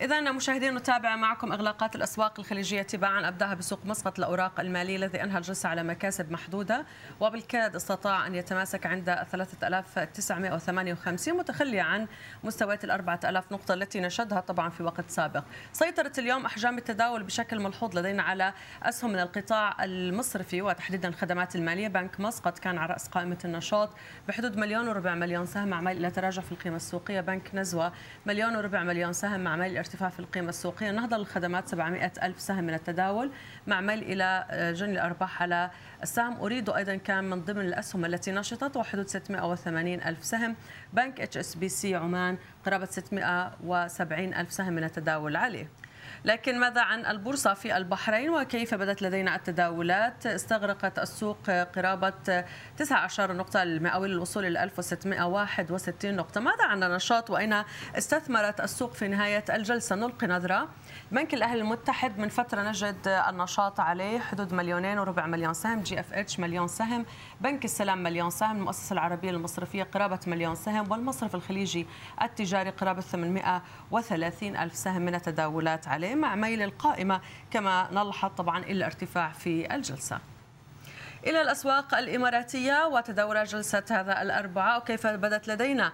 إذا مشاهدين نتابع معكم إغلاقات الأسواق الخليجية تباعا أبدأها بسوق مسقط الأوراق المالية الذي أنهى الجلسة على مكاسب محدودة وبالكاد استطاع أن يتماسك عند 3958 متخليا عن مستويات ال 4000 نقطة التي شهدها طبعا في وقت سابق. سيطرت اليوم أحجام التداول بشكل ملحوظ لدينا على أسهم من القطاع المصرفي وتحديدا الخدمات المالية. بنك مسقط كان على رأس قائمة النشاط بحدود مليون وربع مليون سهم مع ميل إلى تراجع في القيمة السوقية. بنك نزوى مليون وربع مليون سهم مع ميل ارتفاع في القيمة السوقية. نهضة للخدمات 700 ألف سهم من التداول مع ميل إلى جني الأرباح على السهم. أوريد أيضا كان من ضمن الأسهم التي نشطت وحدود 680 ألف سهم. بنك HSBC عمان قرابة 670 ألف سهم من التداول. عليه لكن ماذا عن البورصة في البحرين وكيف بدت لدينا التداولات؟ استرقت السوق قرابة 19 نقطة المئوية للوصول إلى 1661 نقطة. ماذا عن النشاط؟ وأين استقرت السوق في نهاية الجلسة؟ نلقي نظرة. بنك الأهلي المتحد من فترة نجد النشاط عليه. حدود مليونين وربع مليون سهم GFH مليون سهم بنك السلام مليون سهم المؤسسة العربية المصرفية قرابة مليون سهم والمصرف الخليجي التجاري قرابة 830 ألف سهم من التداولات عليه مع ميل القائمة كما نلحظ طبعا إلا ارتفاع في الجلسة. إلى الأسواق الإماراتية وتداول جلسة هذا الأربعاء وكيف بدت لدينا؟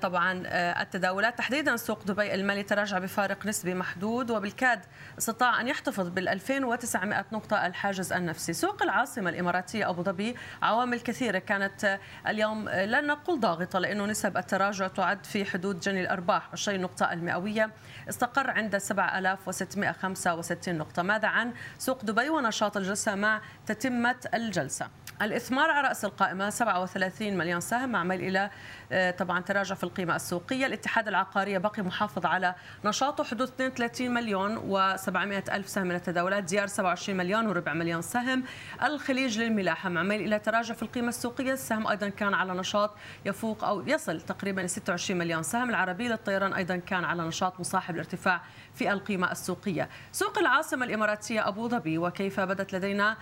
طبعا التداولات. تحديدا سوق دبي المالي تراجع بفارق نسبي محدود وبالكاد استطاع أن يحتفظ بال 2900 نقطة الحاجز النفسي. سوق العاصمة الإماراتية أبو ظبي عوامل كثيرة كانت اليوم لا نقول ضاغطة لأنه نسب التراجع تعد في حدود جني الأرباح. 20 نقطة المئوية استقر عند 7665 نقطة. ماذا عن سوق دبي ونشاط الجلسة؟ مع تتمة الجلسة. الجلسة الإثمار على رأس القائمة 37 مليون سهم مع ميل إلى طبعا تراجع في القيمة السوقية. الاتحاد العقارية بقي محافظ على نشاطه حدود 32 مليون و700 ألف سهم من التداولات ديار 27 مليون وربع مليون سهم. الخليج للملاحة مع ميل إلى تراجع في القيمة السوقية السهم أيضا كان على نشاط يفوق أو يصل تقريبا 26 مليون سهم. العربية للطيران أيضا كان على نشاط مصاحب الارتفاع في القيمة السوقية. سوق العاصمة الإماراتية أبو ظبي وكيف بدت لدينا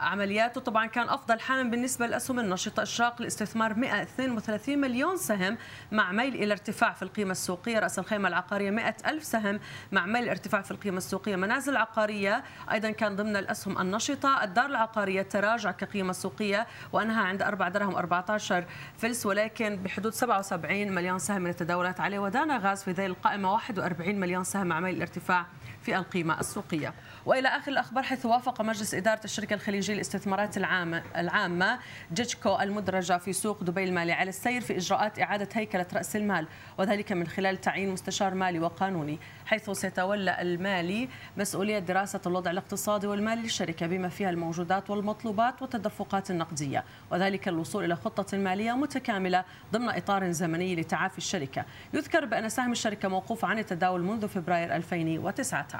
عملياته؟ طبعا كان أفضل حال بالنسبة للأسهم النشطة. إشراق الاستثمار 132 مليون سهم مع ميل إلى ارتفاع في القيمة السوقية. رأس الخيمة العقارية 100 ألف سهم مع ميل ارتفاع في القيمة السوقية. منازل عقارية أيضا كان ضمن الأسهم النشطة. الدار العقارية تراجع كقيمة سوقية وأنها عند 4 درهم 14 فلس ولكن بحدود 77 مليون سهم من التداولات عليه. ودانا غاز في ذيل القائمة 41 مليون سهم مع ميل الارتفاع في القيمة السوقية. وإلى آخر الأخبار حيث وافق مجلس إدارة الشركة الخليجية للاستثمارات العامة, العامة جيتشكو المدرجة في سوق دبي المالي على السير في إجراءات إعادة هيكلة رأس المال وذلك من خلال تعيين مستشار مالي وقانوني حيث سيتولى المالي مسؤولية دراسة الوضع الاقتصادي والمالي للشركة بما فيها الموجودات والمطلوبات والتدفقات النقدية وذلك الوصول إلى خطة مالية متكاملة ضمن إطار زمني لتعافي الشركة. يذكر بأن سهم الشركة موقوف عن التداول منذ فبراير 2019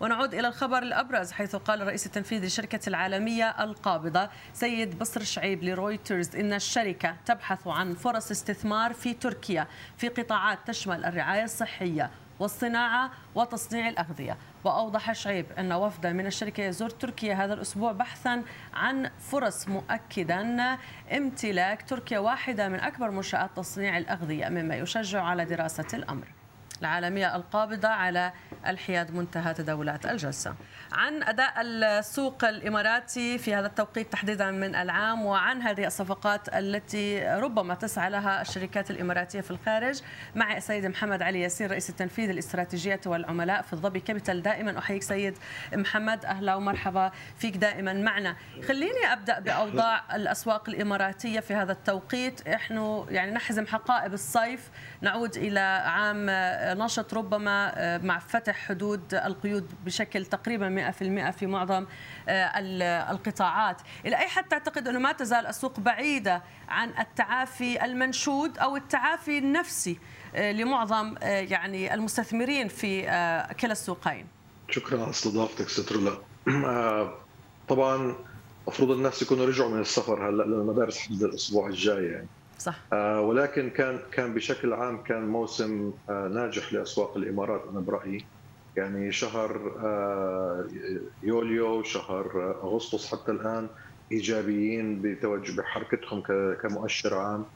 ونعود إلى الخبر الأبرز حيث قال الرئيس التنفيذي للشركة العالمية القابضة سيد بصر شعيب لرويترز إن الشركة تبحث عن فرص استثمار في تركيا في قطاعات تشمل الرعاية الصحية والصناعة وتصنيع الأغذية. وأوضح شعيب أن وفدا من الشركة يزور تركيا هذا الأسبوع بحثا عن فرص مؤكدا امتلاك تركيا واحدة من أكبر منشآت تصنيع الأغذية مما يشجع على دراسة الأمر. العالمية القابضة على الحياد منتهى تداولات الجلسة. عن أداء السوق الإماراتي في هذا التوقيت تحديدا من العام وعن هذه الصفقات التي ربما تسعى لها الشركات الإماراتية في الخارج مع السيد محمد علي ياسين رئيس التنفيذي الاستراتيجيات والعملاء في الظبي كابيتال. دائما أحييك سيد محمد أهلا ومرحبا فيك دائما معنا. خليني أبدأ بأوضاع الأسواق الإماراتية في هذا التوقيت. إحنا يعني نحزم حقائب الصيف نعود إلى عام نشط ربما مع فتح حدود القيود بشكل تقريبا 100% في معظم القطاعات. إلى أي حد تعتقد أنه ما تزال السوق بعيدة عن التعافي المنشود أو التعافي النفسي لمعظم يعني المستثمرين في كلا السوقين؟ شكرا على استضافتك سترلا طبعا المفروض الناس يكونوا رجعوا من السفر هلأ للمدارس حدود الأسبوع الجاي يعني. صح. آه ولكن كان كان بشكل عام كان موسم آه ناجح لأسواق الإمارات أنا برأيي. يعني شهر آه يوليو شهر أغسطس حتى الآن إيجابيين بتوجه بحركتهم كمؤشر عام.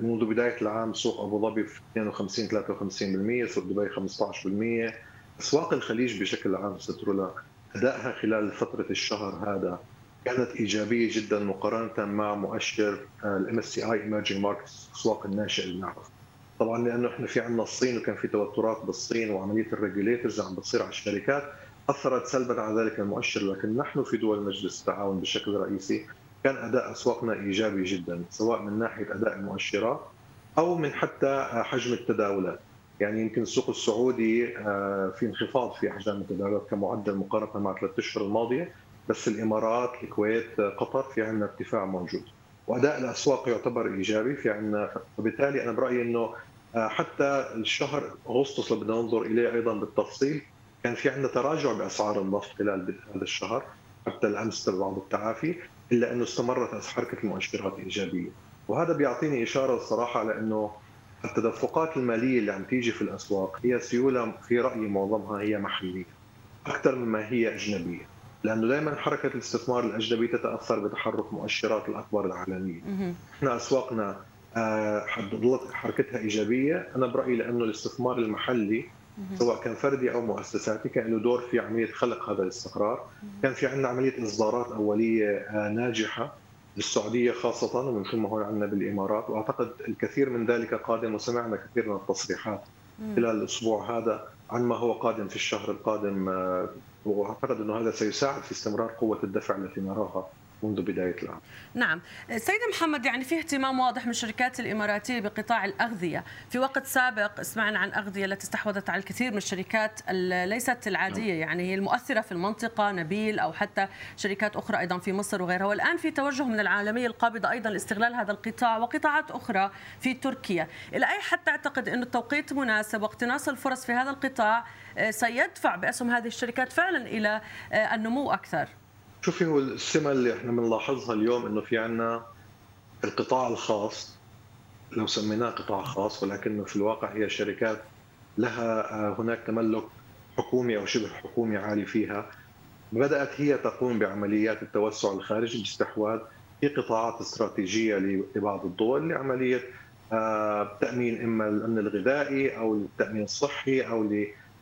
منذ بداية العام سوق أبو ظبي في 52 53% سوق دبي 15% أسواق الخليج بشكل عام سترولا أدائها خلال فترة الشهر هذا كانت إيجابية جدا مقارنة مع مؤشر ال MSCI Emerging Markets الاسواق الناشئه اللي نعرف طبعا لأنه إحنا في عندنا الصين وكان في توترات بالصين وعملية ال regulators عم بتصير على الشركات أثرت سلبا على ذلك المؤشر. لكن نحن في دول مجلس التعاون بشكل رئيسي كان أداء أسواقنا إيجابي جدا سواء من ناحية أداء المؤشرات أو من حتى حجم التداولات. يعني يمكن السوق السعودي آه، في انخفاض في أحجام التداولات كمعدل مقارنة مع ثلاث أشهر الماضية. بس الإمارات الكويت قطر في عندنا ارتفاع موجود. وأداء الأسواق يعتبر إيجابي في عندنا فبالتالي أنا برأيي إنه آه، حتى الشهر أغسطس اللي بدنا ننظر إليه أيضا بالتفصيل كان في عندنا تراجع بأسعار النفط خلال هذا الشهر حتى الامس بعض التعافي إلا أنه استمرت حركه المؤشرات ايجابيه وهذا بيعطيني إشارة الصراحة على انه التدفقات المالية اللي عم تيجي في الأسواق هي سيولة في رأيي معظمها هي محلية أكثر مما هي أجنبية. لأنه دائما حركة الاستثمار الأجنبي تتأثر بتحرك مؤشرات الاكبر العالمية. إحنا أسواقنا آه، ظلت حركتها إيجابية. أنا برأيي لأنه الاستثمار المحلي سواء كان فردي أو مؤسساتي كان له دور في عملية خلق هذا الاستقرار. كان في عندنا عملية إصدارات أولية آه، ناجحة للسعودية خاصة ومن ثم هون عندنا بالإمارات. وأعتقد الكثير من ذلك قادم وسمعنا كثير من التصريحات خلال الأسبوع هذا عن ما هو قادم في الشهر القادم آه، وأعتقد إنه هذا سيساعد في استمرار قوة الدفع التي نراها. منذ بداية العام. نعم. سيد محمد يعني في اهتمام واضح من الشركات الإماراتية بقطاع الأغذية. في وقت سابق سمعنا عن أغذية التي استحوذت على الكثير من الشركات ليست العادية. نعم. يعني هي المؤثرة في المنطقة نبيل أو حتى شركات أخرى أيضا في مصر وغيرها. والآن في توجه من العالمية القابضة أيضا لاستغلال هذا القطاع وقطاعات أخرى في تركيا. إلى أي حد تعتقد أن التوقيت مناسب واقتناص الفرص في هذا القطاع آه، سيدفع بأسهم هذه الشركات فعلا إلى آه، النمو أكثر؟ شوفي هو السمة اللي إحنا بنلاحظها اليوم إنه في عندنا القطاع الخاص لو سميناه قطاع خاص ولكنه في الواقع هي شركات لها آه، هناك تملك حكومي أو شبه حكومي عالي فيها. بدأت هي تقوم بعمليات التوسع الخارجي باستحواذ في قطاعات استراتيجية لبعض الدول لعملية آه، تأمين إما الأمن الغذائي أو التأمين الصحي أو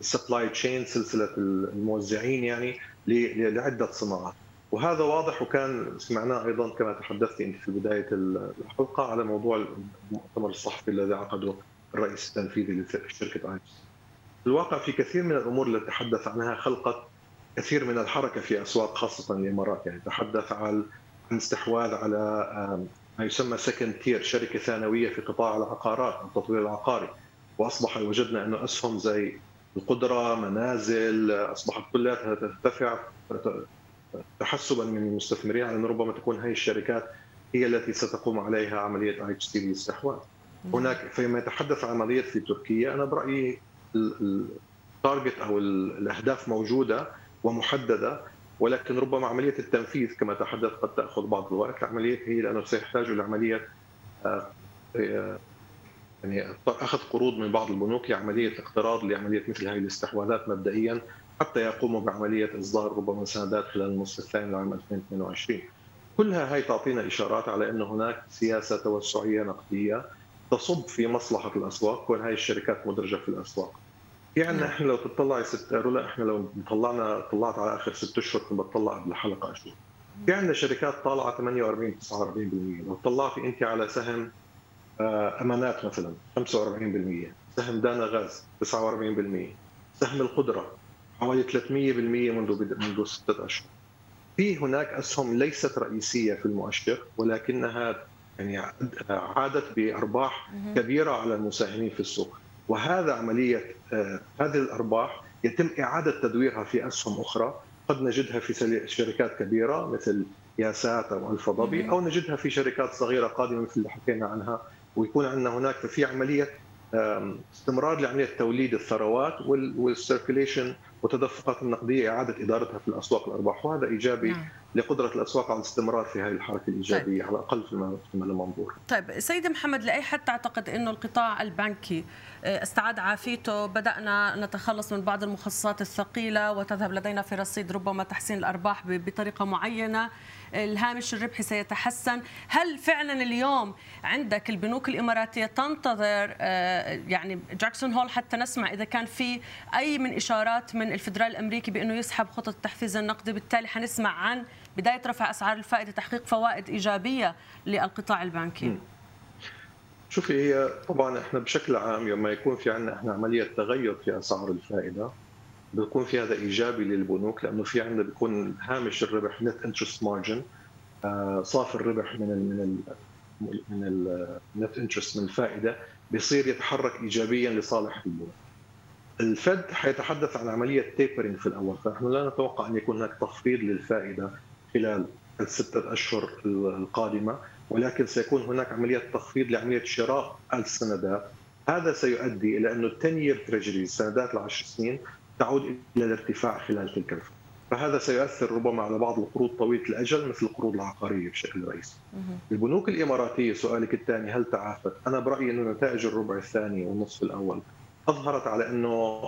للسبلاي تشين سلسلة الموزعين يعني لعدة صناعات. وهذا واضح وكان سمعناه أيضا كما تحدثت أنت في بداية الحلقة على موضوع المؤتمر الصحفي الذي عقده الرئيس التنفيذي لشركة IHC. في الواقع في كثير من الأمور التي تحدث عنها خلقت كثير من الحركة في أسواق خاصة الإمارات يعني تحدث عن استحواذ على ما يسمى second tier شركة ثانوية في قطاع العقارات التطوير العقاري وأصبح وجدنا أنه أسهم زي القدرة منازل أصبحت كلها ترتفع تحسبا من المستثمرين على انه ربما تكون هذه الشركات هي التي ستقوم عليها عملية IHC للاستحواذ. هناك فيما يتحدث عن عملية في تركيا أنا برأيي ال target أو الأهداف موجودة ومحددة ولكن ربما عملية التنفيذ كما تحدث قد تأخذ بعض الوقت، العملية هي لأنه سيحتاج لعمليه آه، آه، يعني أخذ قروض من بعض البنوك لعمليه اقتراض لعملية مثل هذه الاستحواذات مبدئيا. حتى يقوموا بعملية إصدار ربما سندات خلال النصف الثاني لعام 2022 كلها هي تعطينا إشارات على إنه هناك سياسة توسعية نقدية تصب في مصلحة الأسواق كون هاي الشركات مدرجة في الأسواق. في عندنا إحنا لو تطلعي ست رولا إحنا لو طلعنا طلعت على آخر ست أشهر كنت بطلع قبل حلقة أشهر. في عندنا شركات طالعة 48 49% لو طلعتي انت على سهم آه، أمانات مثلا 45% سهم دانا غاز 49% سهم القدرة حوالي 300% منذ منذ ستة أشهر. في هناك أسهم ليست رئيسية في المؤشر ولكنها يعني عادت بأرباح كبيرة على المساهمين في السوق. وهذا عملية آه، هذه الأرباح يتم إعادة تدويرها في أسهم أخرى. قد نجدها في شركات كبيرة مثل الياسات أو ألفا ظبي أو نجدها في شركات صغيرة قادمة مثل اللي حكينا عنها. ويكون عندنا هناك في عملية استمرار لعملية توليد الثروات وال circulation والتدفقات النقدية إعادة إدارتها في الأسواق الأرباح وهذا إيجابي نعم. لقدرة الأسواق على الاستمرار في هذه الحركة الإيجابية طيب. على الأقل في المنظور. طيب سيدي محمد لأي حد تعتقد إنه القطاع البنكي آه، استعاد عافيته بدأنا نتخلص من بعض المخصصات الثقيلة وتذهب لدينا في رصيد ربما تحسين الأرباح بطريقة معينة الهامش الربحي سيتحسن. هل فعلا اليوم عندك البنوك الإماراتية تنتظر آه، يعني جاكسون هول حتى نسمع إذا كان في أي من إشارات من الفدرال الأمريكي بأنه يسحب خطط التحفيز النقدي بالتالي حنسمع عن بداية رفع أسعار الفائدة تحقيق فوائد إيجابية للقطاع البنكي. شوفي هي طبعا إحنا بشكل عام لما يكون في عندنا إحنا عملية تغير في أسعار الفائدة بيكون في هذا إيجابي للبنوك لأنه في عندنا بيكون هامش الربح net interest margin صافي الربح من ال من ال من ال net interest من الفائدة. بيصير يتحرك ايجابيا لصالح البنوك. ال Fed حيتحدث عن عملية tapering في الأول. فنحن لا نتوقع أن يكون هناك تخفيض للفائدة خلال الستة أشهر القادمة ولكن سيكون هناك عملية تخفيض لعملية شراء السندات. هذا سيؤدي إلى أنه 10 year treasury سندات العشر سنين تعود إلى الارتفاع خلال تلك الفترة. فهذا سيؤثر ربما على بعض القروض طويلة الأجل مثل القروض العقارية بشكل رئيسي. البنوك الإماراتية سؤالك الثاني هل تعافت؟ أنا برأيي انه نتائج الربع الثاني والنصف الأول أظهرت على انه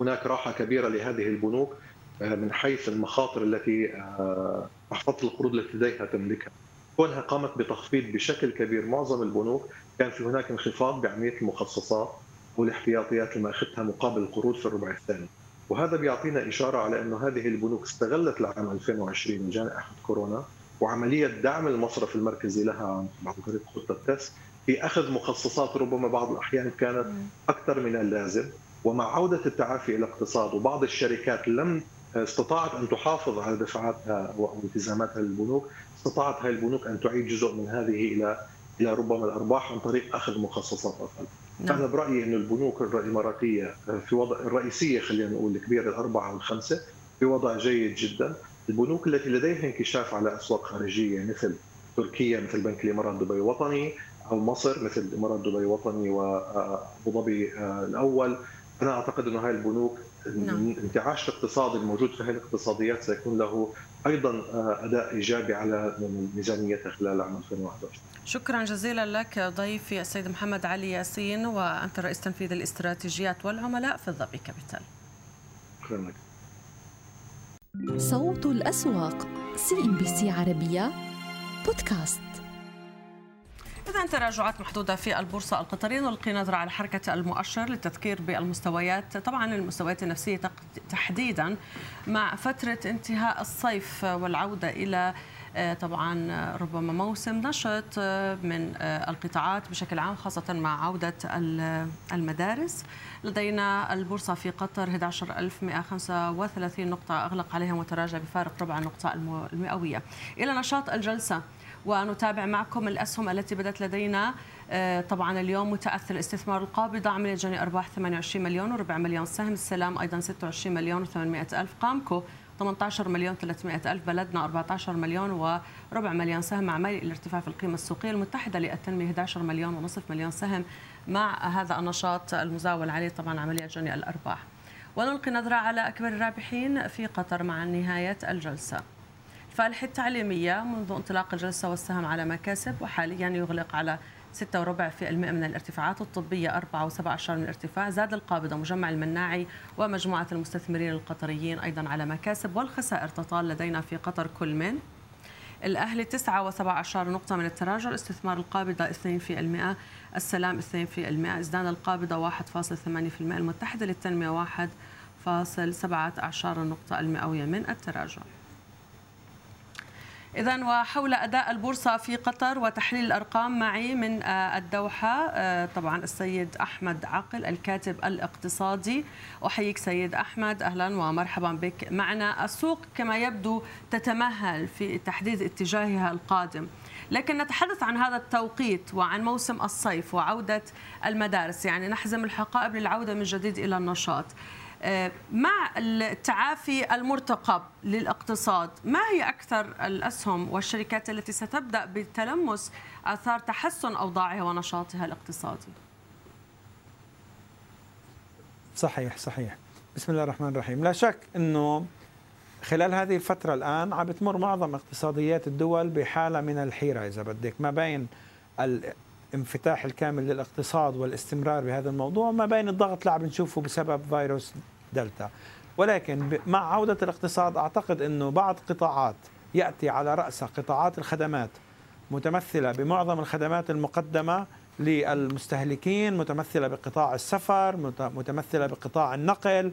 هناك راحة كبيرة لهذه البنوك آه، من حيث المخاطر التي آه، محفظه القروض التي لديها تملكها. كونها قامت بتخفيض بشكل كبير معظم البنوك كان في هناك انخفاض بعملية المخصصات والاحتياطيات اللي أخذتها مقابل القروض في الربع الثاني. وهذا بيعطينا إشارة على إنه هذه البنوك استغلت العام 2020 جائحة كورونا وعملية دعم المصرف المركزي لها عن طريق خطة تس في أخذ مخصصات ربما بعض الأحيان كانت أكثر من اللازم. ومع عودة التعافي إلى الاقتصاد وبعض الشركات لم استطاعت أن تحافظ على دفعاتها والتزاماتها للبنوك استطاعت هذه البنوك أن تعيد جزء من هذه إلى إلى ربما الأرباح عن طريق أخذ مخصصات أقل. نعم. أنا برأيي إنه البنوك الاماراتيه في وضع الرئيسية خلينا نقول الكبيره الأربعة والخمسه في وضع جيد جدا البنوك التي لديها انكشاف على أسواق خارجية مثل تركيا مثل بنك الإمارات دبي وطني أو مصر مثل الإمارات دبي وطني وابو ظبي آه، الأول أنا أعتقد إنه هاي البنوك نعم. انتعاش الاقتصادي الموجود في هذه الاقتصاديات سيكون له أيضا آه، أداء إيجابي على ميزانيتها خلال عام 2021 شكرا جزيلا لك ضيفي السيد محمد علي ياسين وأنت الرئيس التنفيذي للاستراتيجيات والعملاء في الظبي كابيتال شكرا لك. صوت الأسواق سي ان بي سي عربية بودكاست. إذا تراجعات محدودة في البورصة القطرية. نلقي نظرة على حركة المؤشر للتذكير بالمستويات. طبعا المستويات النفسية تحديدا مع فترة انتهاء الصيف والعودة إلى طبعا آه، ربما موسم نشط آه، من القطاعات بشكل عام خاصة مع عودة المدارس. لدينا البورصة في قطر 11135 نقطة أغلق عليها وتراجع بفارق ربع النقطة المئوية. إلى نشاط الجلسة ونتابع معكم الأسهم التي بدأت لدينا. طبعا اليوم متأثر الاستثمار القابضة عملت جني أرباح 28 مليون وربع مليون سهم السلام أيضا 26 مليون و800 ألف قامكو. 18 مليون 300 ألف بلدنا 14 مليون وربع مليون سهم مع ميل الارتفاع في القيمة السوقية. المتحدة للتنمية 11 مليون ونصف مليون سهم مع هذا النشاط المزاول عليه طبعا عملية جني الأرباح. ونلقي نظرة على أكبر الرابحين في قطر مع نهاية الجلسة. الفالحة التعليمية منذ انطلاق الجلسة والسهم على مكاسب وحاليا يغلق على 6 وربع في المئة من الارتفاعات الطبية 4 و7 عشر من الارتفاع. زاد القابضة مجمع المناعي ومجموعة المستثمرين القطريين أيضا على مكاسب والخسائر تطال لدينا في قطر كل من. الأهلي 9 و7 عشر نقطة من التراجع الاستثمار القابضة 2% السلام 2% ازدان القابضة 1.8% المتحدة للتنمية 1.17 نقطة المئوية من التراجع. إذا وحول أداء البورصة في قطر وتحليل الأرقام معي من آه، الدوحة آه، طبعا السيد أحمد عقل الكاتب الاقتصادي. أحييك سيد أحمد أهلا ومرحبا بك معنا. السوق كما يبدو تتمهل في تحديد اتجاهها القادم. لكن نتحدث عن هذا التوقيت وعن موسم الصيف وعودة المدارس. يعني نحزم الحقائب للعودة من جديد إلى النشاط. مع التعافي المرتقب للاقتصاد؟ ما هي أكثر الأسهم والشركات التي ستبدأ بتلمس آثار تحسن أوضاعها ونشاطها الاقتصادي؟ صحيح صحيح. بسم الله الرحمن الرحيم. لا شك أنه خلال هذه الفترة الآن عم بتمر معظم اقتصاديات الدول بحالة من الحيرة إذا بدك. ما بين الانفتاح الكامل للاقتصاد والاستمرار بهذا الموضوع ما بين الضغط اللي عم نشوفه بسبب فيروس دلتا. ولكن مع عودة الاقتصاد أعتقد أنه بعض قطاعات يأتي على رأسها قطاعات الخدمات متمثلة بمعظم الخدمات المقدمة للمستهلكين متمثلة بقطاع السفر متمثلة بقطاع النقل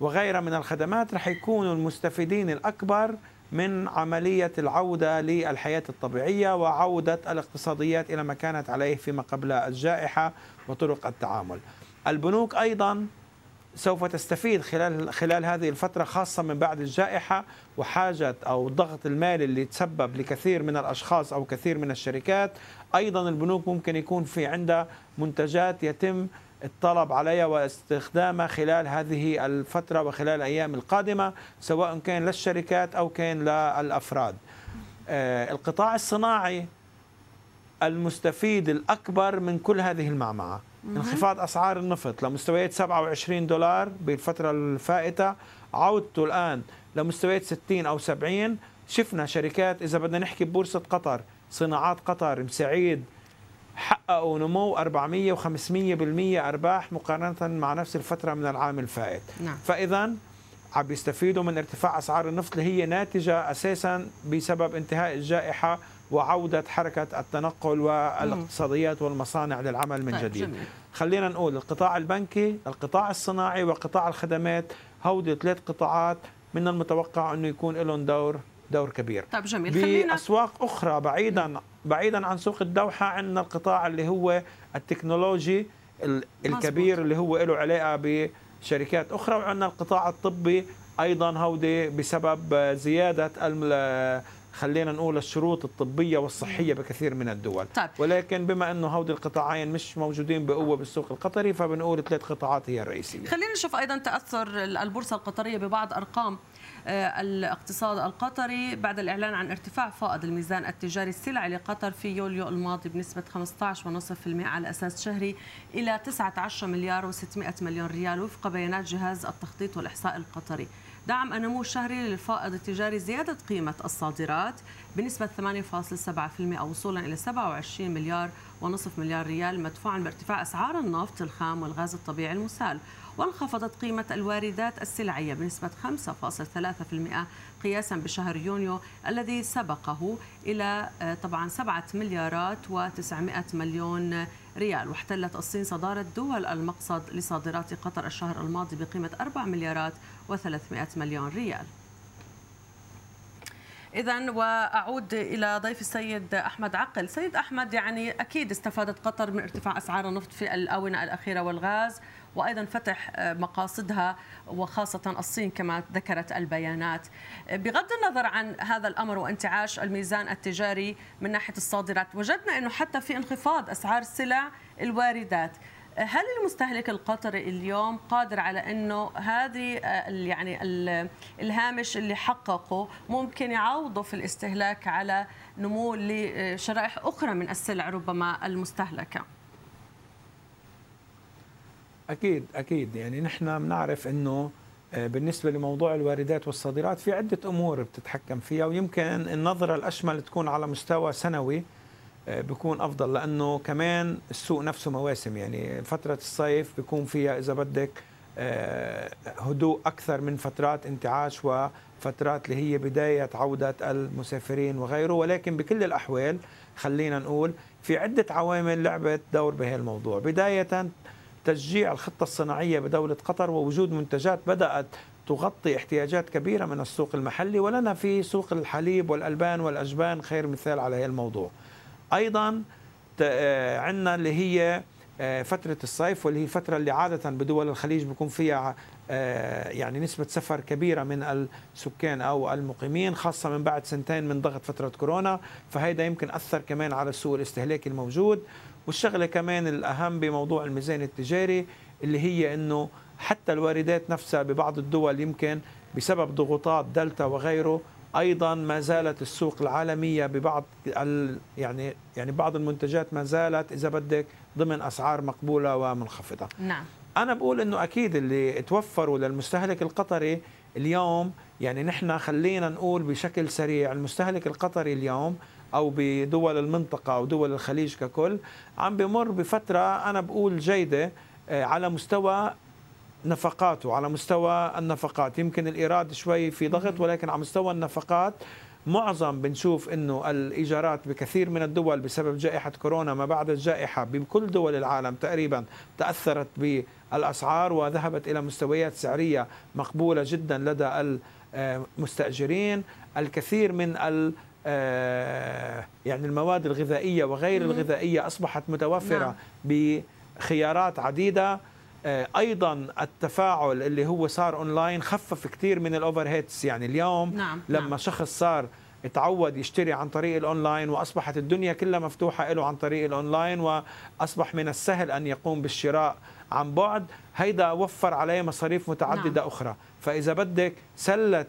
وغيرها من الخدمات رح يكونوا المستفيدين الأكبر من عملية العودة للحياة الطبيعية وعودة الاقتصاديات إلى ما كانت عليه فيما قبل الجائحة وطرق التعامل. البنوك أيضا سوف تستفيد خلال خلال هذه الفترة خاصة من بعد الجائحة وحاجة أو الضغط المالي اللي تسبب لكثير من الأشخاص أو كثير من الشركات. أيضا البنوك ممكن يكون في عندها منتجات يتم الطلب عليها واستخدامها خلال هذه الفترة وخلال الأيام القادمة سواء كان للشركات أو كان للأفراد. آه، القطاع الصناعي المستفيد الأكبر من كل هذه المعمعة. انخفاض أسعار النفط لمستويات 27 دولار بالفترة الفائتة. عودته الآن لمستويات 60 أو 70 شفنا شركات إذا بدنا نحكي ببورصة قطر صناعات قطر مسعيد حققوا نمو 400 و500% أرباح مقارنة مع نفس الفترة من العام الفائت. نعم. فاذا عم بيستفيدوا من ارتفاع أسعار النفط اللي هي ناتجة أساسا بسبب انتهاء الجائحة وعودة حركة التنقل والاقتصاديات والمصانع للعمل من طيب جديد. جميل. خلينا نقول القطاع البنكي القطاع الصناعي وقطاع الخدمات هودي ثلاث قطاعات من المتوقع إنه يكون لهم دور دور كبير. طيب جميل. خلينا بأسواق أخرى بعيدا بعيدا عن سوق الدوحة عندنا القطاع اللي هو التكنولوجي الكبير اللي هو له علاقة بشركات أخرى وعندنا القطاع الطبي أيضا هودي بسبب زيادة خلينا نقول الشروط الطبية والصحية بكثير من الدول. طيب. ولكن بما أنه هودي القطاعين مش موجودين بقوة بالسوق القطري فبنقول ثلاث قطاعات هي الرئيسية. خلينا نشوف أيضا تأثر البورصة القطرية ببعض أرقام آه، الاقتصاد القطري. بعد الإعلان عن ارتفاع فائض الميزان التجاري السلعي لقطر في يوليو الماضي بنسبة 15.5% على أساس شهري إلى 19 مليار و600 مليون ريال وفق بيانات جهاز التخطيط والإحصاء القطري. دعم النمو الشهري للفائض التجاري زيادة قيمة الصادرات بنسبة 8.7% وصولا إلى 27 مليار ونصف مليار ريال مدفوعا بارتفاع أسعار النفط الخام والغاز الطبيعي المسال وانخفضت قيمة الواردات السلعية بنسبة 5.3% قياسا بشهر يونيو الذي سبقه إلى آه، طبعا 7 مليارات و900 مليون ريال. واحتلت الصين صدارة دول المقصد لصادرات قطر الشهر الماضي بقيمة 4 مليارات و300 مليون ريال. إذا وأعود إلى ضيف السيد أحمد عقل. سيد أحمد يعني أكيد استفادت قطر من ارتفاع أسعار النفط في الآونة الأخيرة والغاز وأيضا فتح مقاصدها وخاصة الصين كما ذكرت البيانات. بغض النظر عن هذا الأمر وانتعاش الميزان التجاري من ناحية الصادرات وجدنا إنه حتى في انخفاض أسعار السلع الواردات. هل المستهلك القطري اليوم قادر على إنه هذه آه، يعني الهامش اللي حققه ممكن يعوضه في الاستهلاك على نمو لشرائح أخرى من السلع ربما المستهلكة؟ أكيد أكيد يعني نحن بنعرف إنه آه، بالنسبة لموضوع الواردات والصادرات في عدة أمور بتتحكم فيها ويمكن النظرة الأشمل تكون على مستوى سنوي بيكون أفضل لأنه كمان السوق نفسه مواسم. يعني فترة الصيف بيكون فيها إذا بدك آه، هدوء أكثر من فترات انتعاش وفترات اللي هي بداية عودة المسافرين وغيره. ولكن بكل الأحوال خلينا نقول في عدة عوامل لعبت دور بهالموضوع بداية تشجيع الخطة الصناعية بدولة قطر ووجود منتجات بدأت تغطي احتياجات كبيرة من السوق المحلي ولنا في سوق الحليب والألبان والأجبان خير مثال على هذا الموضوع. أيضا آه، عندنا اللي هي آه، فترة الصيف واللي هي فترة اللي عادة بدول الخليج بيكون فيها آه، يعني نسبة سفر كبيرة من السكان أو المقيمين خاصة من بعد سنتين من ضغط فترة كورونا. فهيدا يمكن أثر كمان على السوق الاستهلاكي الموجود. والشغلة كمان الأهم بموضوع الميزان التجاري اللي هي أنه حتى الواردات نفسها ببعض الدول يمكن بسبب ضغوطات دلتا وغيره أيضا ما زالت السوق العالمية ببعض يعني يعني بعض المنتجات ما زالت إذا بدك ضمن أسعار مقبولة ومنخفضة. نعم. أنا بقول إنه أكيد اللي توفروا للمستهلك القطري اليوم يعني نحن خلينا نقول بشكل سريع المستهلك القطري اليوم أو بدول المنطقة أو دول الخليج ككل عم بمر بفترة أنا بقول جيدة آه، على مستوى نفقاته على مستوى النفقات. يمكن الإيراد شوي في ضغط ولكن على مستوى النفقات معظم بنشوف إنه الإيجارات بكثير من الدول بسبب جائحة كورونا. ما بعد الجائحة بكل دول العالم تقريبا تأثرت بالأسعار وذهبت إلى مستويات سعرية مقبولة جدا لدى المستأجرين. الكثير من ال آه، يعني المواد الغذائية وغير الغذائية أصبحت متوفرة نعم. بخيارات عديدة. أيضا التفاعل اللي هو صار أونلاين خفف كثير من ال overheads يعني اليوم نعم. لما نعم. شخص صار تعود يشتري عن طريق الأونلاين وأصبحت الدنيا كلها مفتوحة له عن طريق الأونلاين وأصبح من السهل أن يقوم بالشراء عن بعد هيدا وفر عليه مصاريف متعددة نعم. أخرى فإذا بدك سلة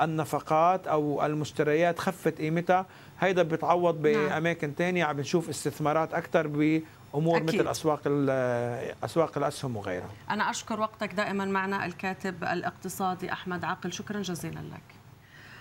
النفقات أو المشتريات خفت قيمتها هيدا بتعوض نعم. بأماكن ثانية عم بنشوف استثمارات أكثر أمور أكيد. مثل اسواق أسواق الأسهم وغيرها. أنا أشكر وقتك دائما معنا الكاتب الاقتصادي أحمد عاقل. شكرا جزيلا لك.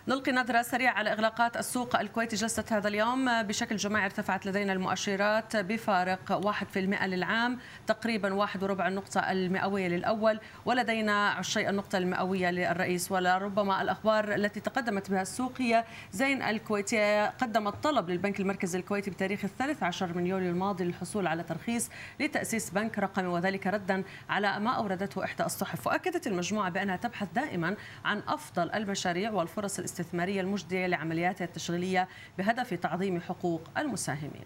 نلقي نظرة سريعة على إغلاقات السوق الكويتي جلسة هذا اليوم. بشكل جماعي ارتفعت لدينا المؤشرات بفارق 1% للعام تقريبا واحد وربع النقطة المئوية للأول ولدينا عشي النقطة المئوية للرئيس. ولربما الأخبار التي تقدمت بها السوق هي زين الكويتية قدمت طلب للبنك المركزي الكويتي بتاريخ الثالث عشر من يوليو الماضي للحصول على ترخيص لتأسيس بنك رقمي وذلك ردا على ما أوردته إحدى الصحف. وأكدت المجموعة بأنها تبحث دائما عن أفضل المشاريع والفرص الاستثمارية المجدية لعملياتها التشغيلية بهدف تعظيم حقوق المساهمين.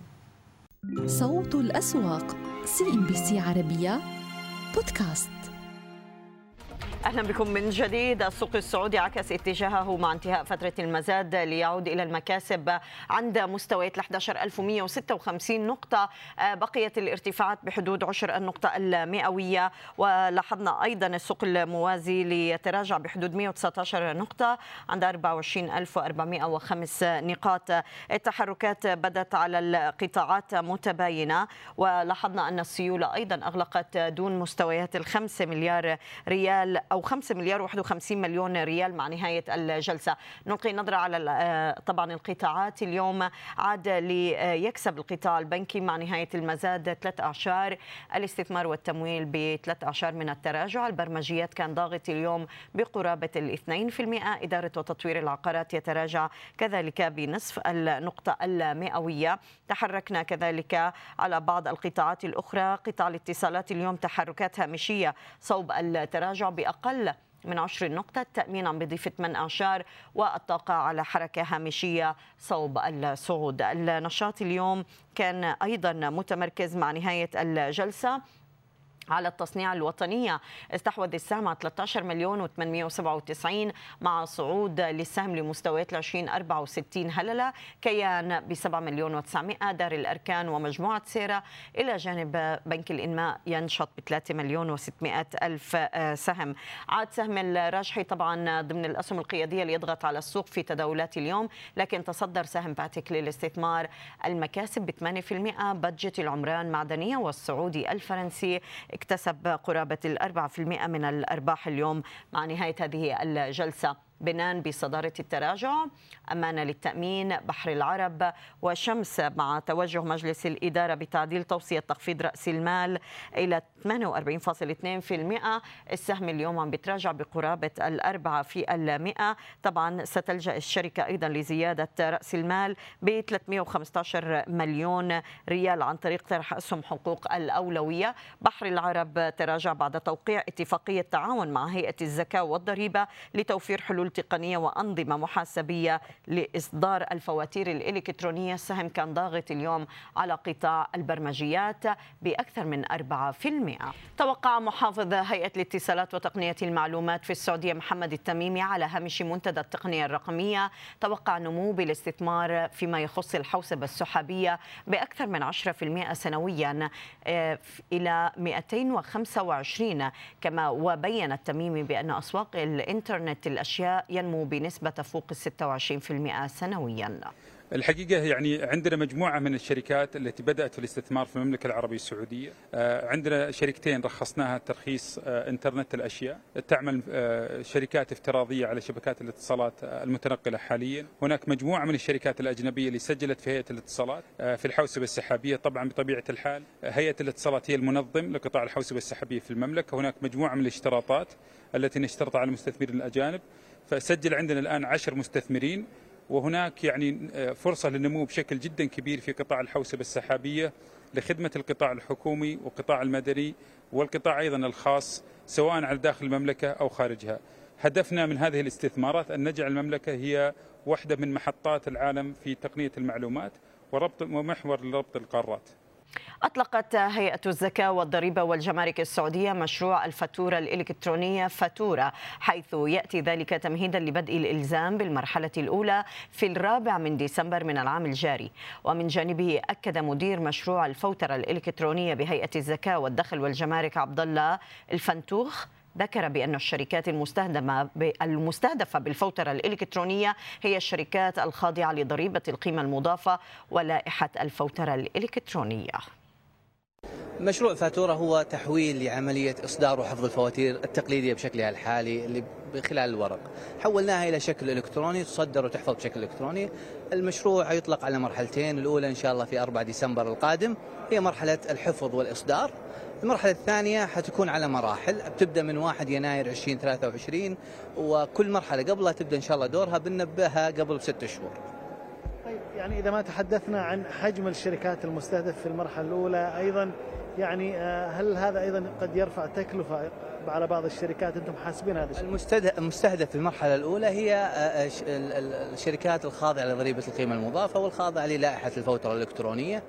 صوت الأسواق سي إن بي سي عربية بودكاست. أهلا بكم من جديد. السوق السعودي عكس اتجاهه مع انتهاء فترة المزاد ليعود إلى المكاسب عند مستويات 11156 نقطة. آه، بقيت الارتفاعات بحدود عشر النقطة المئوية. ولاحظنا أيضا السوق الموازي ليتراجع بحدود 119 نقطة عند 24405 نقاط. التحركات بدت على القطاعات متباينة. ولاحظنا أن السيولة أيضا أغلقت دون مستويات الخمسة مليار ريال أو 5 مليار 51 مليون ريال مع نهاية الجلسة. نلقي نظره على آه، طبعا القطاعات. اليوم عاد ليكسب القطاع البنكي مع نهاية المزاد ثلاث أعشار. الاستثمار والتمويل بثلاث أعشار من التراجع. البرمجيات كان ضاغط اليوم بقرابة ال 2% إدارة وتطوير العقارات يتراجع كذلك بنصف النقطة المئوية. تحركنا كذلك على بعض القطاعات الأخرى. قطاع الاتصالات اليوم تحركات هامشيه صوب التراجع بأقل أقل من عشر نقطة التأمين عم بضيف 8 أعشار والطاقة على حركة هامشية صوب الصعود. النشاط اليوم كان أيضا متمركز مع نهاية الجلسة. على التصنيع الوطنية. استحوذ السهم على 13 مليون و897 مع صعود للسهم لمستويات 2064 هللة. كيان ب 7 مليون و900 دار الأركان ومجموعة سيرة. إلى جانب بنك الإنماء ينشط ب 3 مليون و600 ألف آه، سهم. عاد سهم الراجحي طبعا ضمن الأسهم القيادية اللي يضغط على السوق في تداولات اليوم لكن تصدر سهم باتيك للاستثمار المكاسب ب 8% بادجت العمران معدنية والسعودي الفرنسي اكتسب قرابة الأربعة في المئة من الأرباح اليوم مع نهاية هذه الجلسة. بنان بصدارة التراجع أمانة للتأمين بحر العرب وشمس مع توجه مجلس الإدارة بتعديل توصية تخفيض رأس المال إلى 48.2% السهم اليوم عم بيتراجع بقرابة الأربعة في المئة. طبعا ستلجأ الشركة أيضا لزيادة رأس المال ب 315 مليون ريال عن طريق طرح أسهم حقوق الأولوية. بحر العرب تراجع بعد توقيع اتفاقية تعاون مع هيئة الزكاة والضريبة لتوفير حلول حلول تقنية وأنظمة محاسبية لإصدار الفواتير الإلكترونية السهم كان ضاغط اليوم على قطاع البرمجيات بأكثر من 4% توقع محافظ هيئة الاتصالات وتقنية المعلومات في السعودية محمد التميمي على هامش منتدى التقنية الرقمية. توقع نمو بالاستثمار فيما يخص الحوسبة السحابية بأكثر من 10% سنويا آه، إلى 225 كما وبين التميمي بأن أسواق الإنترنت الأشياء ينمو بنسبة تفوق 26% سنويا. الحقيقة يعني عندنا مجموعة من الشركات التي بدأت في الاستثمار في المملكة العربية السعودية. آه، عندنا شركتين رخصناها ترخيص آه، إنترنت الأشياء. تعمل آه، شركات افتراضية على شبكات الاتصالات المتنقلة حاليا. هناك مجموعة من الشركات الأجنبية اللي سجلت في هيئة الاتصالات في الحوسبة السحابية. طبعا بطبيعة الحال هيئة الاتصالات هي المنظم لقطاع الحوسبة السحابية في المملكة. هناك مجموعة من الاشتراطات التي نشترطها على المستثمرين الأجانب. فسجل عندنا الآن عشر مستثمرين وهناك يعني آه، فرصة للنمو بشكل جدا كبير في قطاع الحوسبة السحابية لخدمة القطاع الحكومي والقطاع المدني والقطاع أيضا الخاص سواء على داخل المملكة أو خارجها. هدفنا من هذه الاستثمارات أن نجعل المملكة هي واحدة من محطات العالم في تقنية المعلومات وربط ومحور لربط القارات. أطلقت هيئة الزكاة والضريبة والجمارك السعودية مشروع الفاتورة الإلكترونية فاتورة حيث يأتي ذلك تمهيدا لبدء الإلزام بالمرحلة الأولى في الرابع من ديسمبر من العام الجاري. ومن جانبه أكد مدير مشروع الفوترة الإلكترونية بهيئة الزكاة والدخل والجمارك عبد الله الفنتوخ ذكر بأن الشركات المستهدفة المستهدفة بالفوترة الإلكترونية هي الشركات الخاضعة لضريبة القيمة المضافة ولائحة الفوترة الإلكترونية. مشروع فاتورة هو تحويل لعملية إصدار وحفظ الفواتير التقليدية بشكلها الحالي اللي خلال الورق. حولناها إلى شكل إلكتروني تصدر وتحفظ بشكل إلكتروني. المشروع يطلق على مرحلتين الأولى إن شاء الله في 4 ديسمبر القادم هي مرحلة الحفظ والإصدار. المرحلة الثانية حتكون على مراحل. بتبدأ من 1 يناير 2023 وكل مرحلة قبلها تبدأ إن شاء الله دورها بننبهها قبل بست شهور. طيب يعني إذا ما تحدثنا عن حجم الشركات المستهدف في المرحلة الأولى أيضا يعني آه، هل هذا أيضا قد يرفع تكلفة على بعض الشركات؟ أنتم حاسبين هذا الشيء؟ المستهدف في المرحلة الأولى هي آه، آه، الشركات الخاضعة لضريبة القيمة المضافة والخاضعة للائحة الفوترة الإلكترونية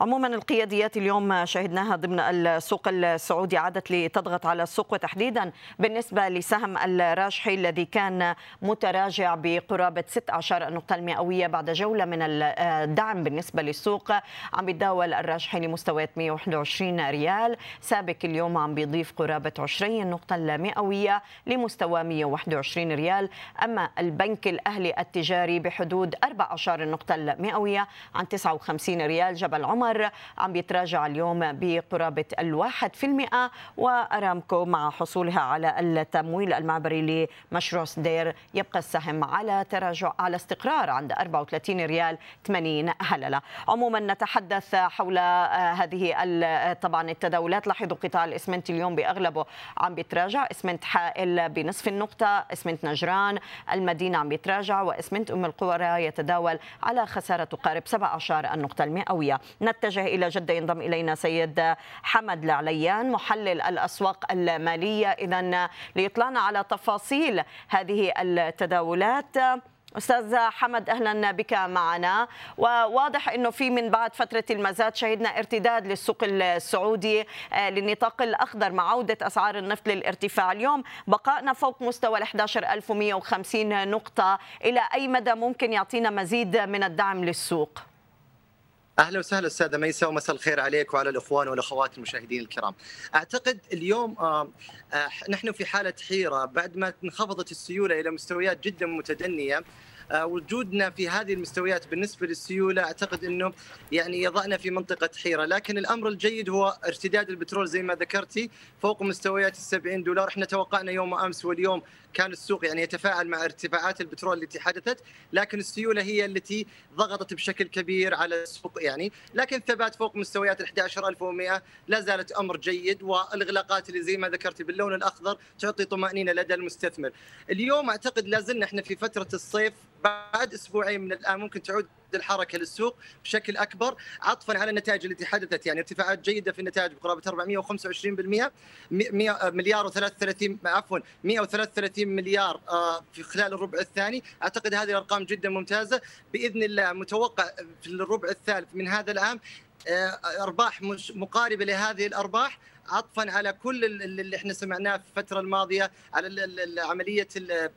عموما القياديات اليوم شهدناها ضمن السوق السعودي عادت لتضغط على السوق وتحديدا بالنسبة لسهم الراجحي الذي كان متراجع بقرابة 16 النقطة المئوية بعد جولة من الدعم بالنسبة للسوق. عم يتداول الراجحي لمستويات 121 ريال. سابق اليوم عم بيضيف قرابة 20 نقطة المئوية لمستوى 121 ريال. أما البنك الأهلي التجاري بحدود 14 النقطة المئوية عن 59 ريال. جبل عمر القمر عم بيتراجع اليوم بقرابة الواحد في المئة وأرامكو مع حصولها على التمويل المعبري لمشروع سدير يبقى السهم على تراجع على استقرار عند 34 ريال 80 هللة. عموما نتحدث حول هذه طبعا التداولات. لاحظوا قطاع الإسمنت اليوم بأغلبه عم بيتراجع. إسمنت حائل بنصف النقطة إسمنت نجران المدينة عم بيتراجع وإسمنت أم القرى يتداول على خسارة تقارب 17 النقطة المئوية. نتجه إلى جدة ينضم إلينا سيد حمد العليان محلل الأسواق المالية. إذا ليطلعنا على تفاصيل هذه التداولات. أستاذ حمد أهلا بك معنا. وواضح إنه في من بعد فترة المزاد شهدنا ارتداد للسوق السعودي آه، للنطاق الأخضر مع عودة أسعار النفط للارتفاع. اليوم بقائنا فوق مستوى ال 11150 نقطة. إلى أي مدى ممكن يعطينا مزيد من الدعم للسوق؟ أهلا وسهلا أستاذة ميسا ومساء الخير عليك وعلى الإخوان والأخوات المشاهدين الكرام. أعتقد اليوم آه، نحن في حالة حيرة بعد ما انخفضت السيولة إلى مستويات جدا متدنية وجودنا في هذه المستويات بالنسبة للسيولة أعتقد إنه يعني يضعنا في منطقة حيرة، لكن الأمر الجيد هو ارتداد البترول زي ما ذكرتي فوق مستويات ال 70 دولار، إحنا توقعنا يوم أمس واليوم كان السوق يعني يتفاعل مع ارتفاعات البترول التي حدثت لكن السيولة هي التي ضغطت بشكل كبير على السوق يعني. لكن ثبات فوق مستويات ال 11100 لا زالت أمر جيد والإغلاقات اللي زي ما ذكرتي باللون الأخضر تعطي طمأنينة لدى المستثمر. اليوم أعتقد لا زلنا إحنا في فترة الصيف بعد أسبوعين من الآن ممكن تعود الحركة للسوق بشكل أكبر عطفا على النتائج التي حدثت. يعني ارتفاعات جيدة في النتائج بقرابة 425% 100 مليار و33 عفوا 133 مليار آه، في خلال الربع الثاني. أعتقد هذه الأرقام جدا ممتازة. بإذن الله متوقع في الربع الثالث من هذا العام أرباح مقاربة لهذه الأرباح. عطفا على كل اللي إحنا سمعناه في الفترة الماضية على عملية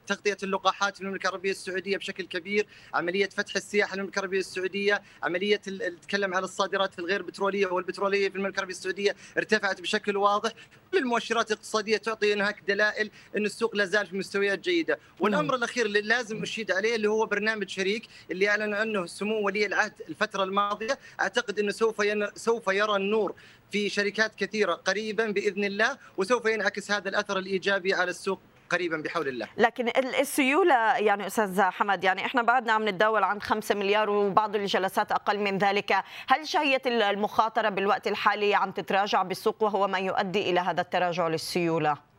تغطية اللقاحات في المملكة العربية السعودية بشكل كبير، عملية فتح السياحة المملكة العربية السعودية، عملية نتكلم على الصادرات الغير بترولية والبترولية في المملكة العربية السعودية ارتفعت بشكل واضح، المؤشرات الاقتصادية تعطي هناك دلائل إن السوق لا زال في مستويات جيدة، والأمر الأخير اللي لازم اشيد عليه اللي هو برنامج شريك اللي أعلن عنه سمو ولي العهد الفترة الماضية، أعتقد إنه سوف سوف يرى النور في شركات كثيرة قريبا بإذن الله وسوف ينعكس هذا الأثر الإيجابي على السوق قريبا بحول الله. لكن السيولة يعني أستاذ حمد يعني إحنا بعدنا عم نتداول عن 5 مليار وبعض الجلسات أقل من ذلك. هل شهيه المخاطرة بالوقت الحالي عم تتراجع بالسوق وهو ما يؤدي إلى هذا التراجع للسيولة؟